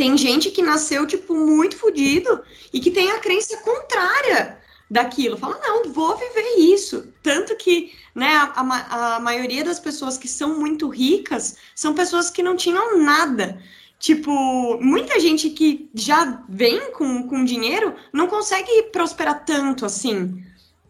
Tem gente que nasceu, tipo, muito fodido e que tem a crença contrária daquilo. Fala, não, vou viver isso. Tanto que, né, a, a, maioria das pessoas que são muito ricas são pessoas que não tinham nada. Tipo, muita gente que já vem com, com dinheiro não consegue prosperar tanto assim.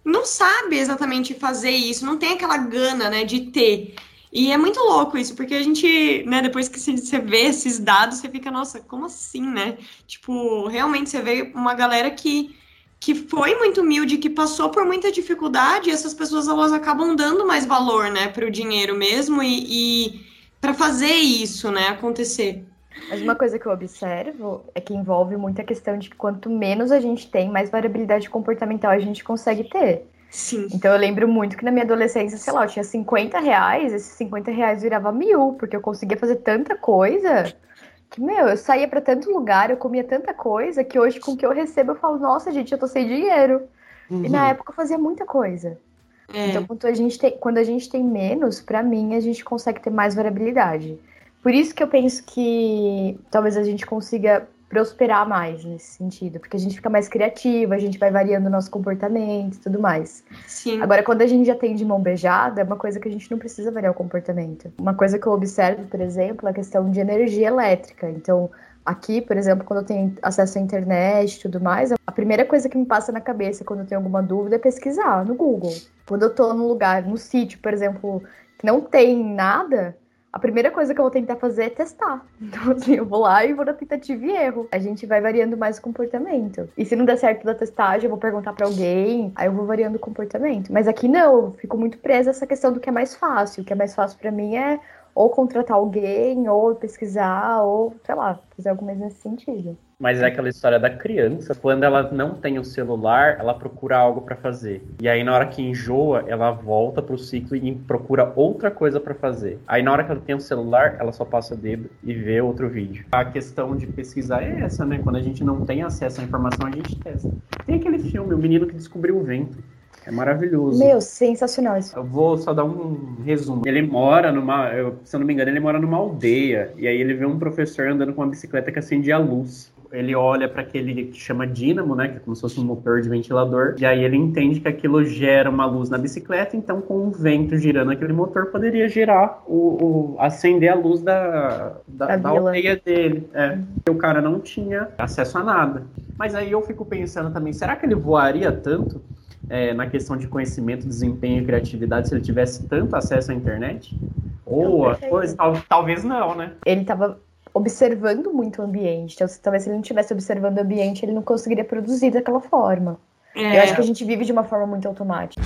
Não sabe exatamente fazer isso, não tem aquela gana, né, de ter. E é muito louco isso, porque a gente, né, depois que você vê esses dados, você fica, nossa, como assim, né? Tipo, realmente você vê uma galera que, que foi muito humilde, que passou por muita dificuldade, e essas pessoas elas acabam dando mais valor, né, para o dinheiro mesmo e, e para fazer isso, né, acontecer. Mas uma coisa que eu observo é que envolve muita questão de que quanto menos a gente tem, mais variabilidade comportamental a gente consegue ter. Sim. Então eu lembro muito que na minha adolescência, sei lá, eu tinha 50 reais, esses 50 reais virava mil, porque eu conseguia fazer tanta coisa que, meu, eu saía para tanto lugar, eu comia tanta coisa, que hoje com o que eu recebo eu falo, nossa, gente, eu tô sem dinheiro. Uhum. E na uhum. época eu fazia muita coisa. É. Então, quando a, gente tem, quando a gente tem menos, para mim, a gente consegue ter mais variabilidade. Por isso que eu penso que talvez a gente consiga prosperar mais nesse sentido, porque a gente fica mais criativa, a gente vai variando o nosso comportamento e tudo mais. Sim. Agora, quando a gente já tem de mão beijada, é uma coisa que a gente não precisa variar o comportamento. Uma coisa que eu observo, por exemplo, é a questão de energia elétrica. Então, aqui, por exemplo, quando eu tenho acesso à internet e tudo mais, a primeira coisa que me passa na cabeça quando eu tenho alguma dúvida é pesquisar no Google. Quando eu tô num lugar, no sítio, por exemplo, que não tem nada, a primeira coisa que eu vou tentar fazer é testar. Então, assim, eu vou lá e vou na tentativa e erro. A gente vai variando mais o comportamento. E se não der certo da testagem, eu vou perguntar para alguém, aí eu vou variando o comportamento. Mas aqui não, eu fico muito presa essa questão do que é mais fácil. O que é mais fácil para mim é ou contratar alguém, ou pesquisar, ou, sei lá, fazer algo mais nesse sentido. Mas é aquela história da criança, quando ela não tem o celular, ela procura algo para fazer. E aí na hora que enjoa, ela volta pro ciclo e procura outra coisa para fazer. Aí na hora que ela tem o celular, ela só passa o dedo e vê outro vídeo. A questão de pesquisar é essa, né? Quando a gente não tem acesso à informação, a gente testa. Tem aquele filme, O Menino que Descobriu o Vento. É maravilhoso. Meu, sensacional isso. Eu vou só dar um resumo. Ele mora numa, eu, se eu não me engano, ele mora numa aldeia. E aí ele vê um professor andando com uma bicicleta que acendia a luz ele olha para aquele que chama dínamo, né, que é como se fosse um motor de ventilador, e aí ele entende que aquilo gera uma luz na bicicleta, então com o vento girando aquele motor poderia gerar o, o acender a luz da, da, da aldeia dele. É, o cara não tinha acesso a nada. Mas aí eu fico pensando também, será que ele voaria tanto? É, na questão de conhecimento, desempenho e criatividade se ele tivesse tanto acesso à internet? Ou a coisa, tal, talvez não, né? Ele estava observando muito o ambiente. Então, talvez se ele não estivesse observando o ambiente, ele não conseguiria produzir daquela forma. É. Eu acho que a gente vive de uma forma muito automática.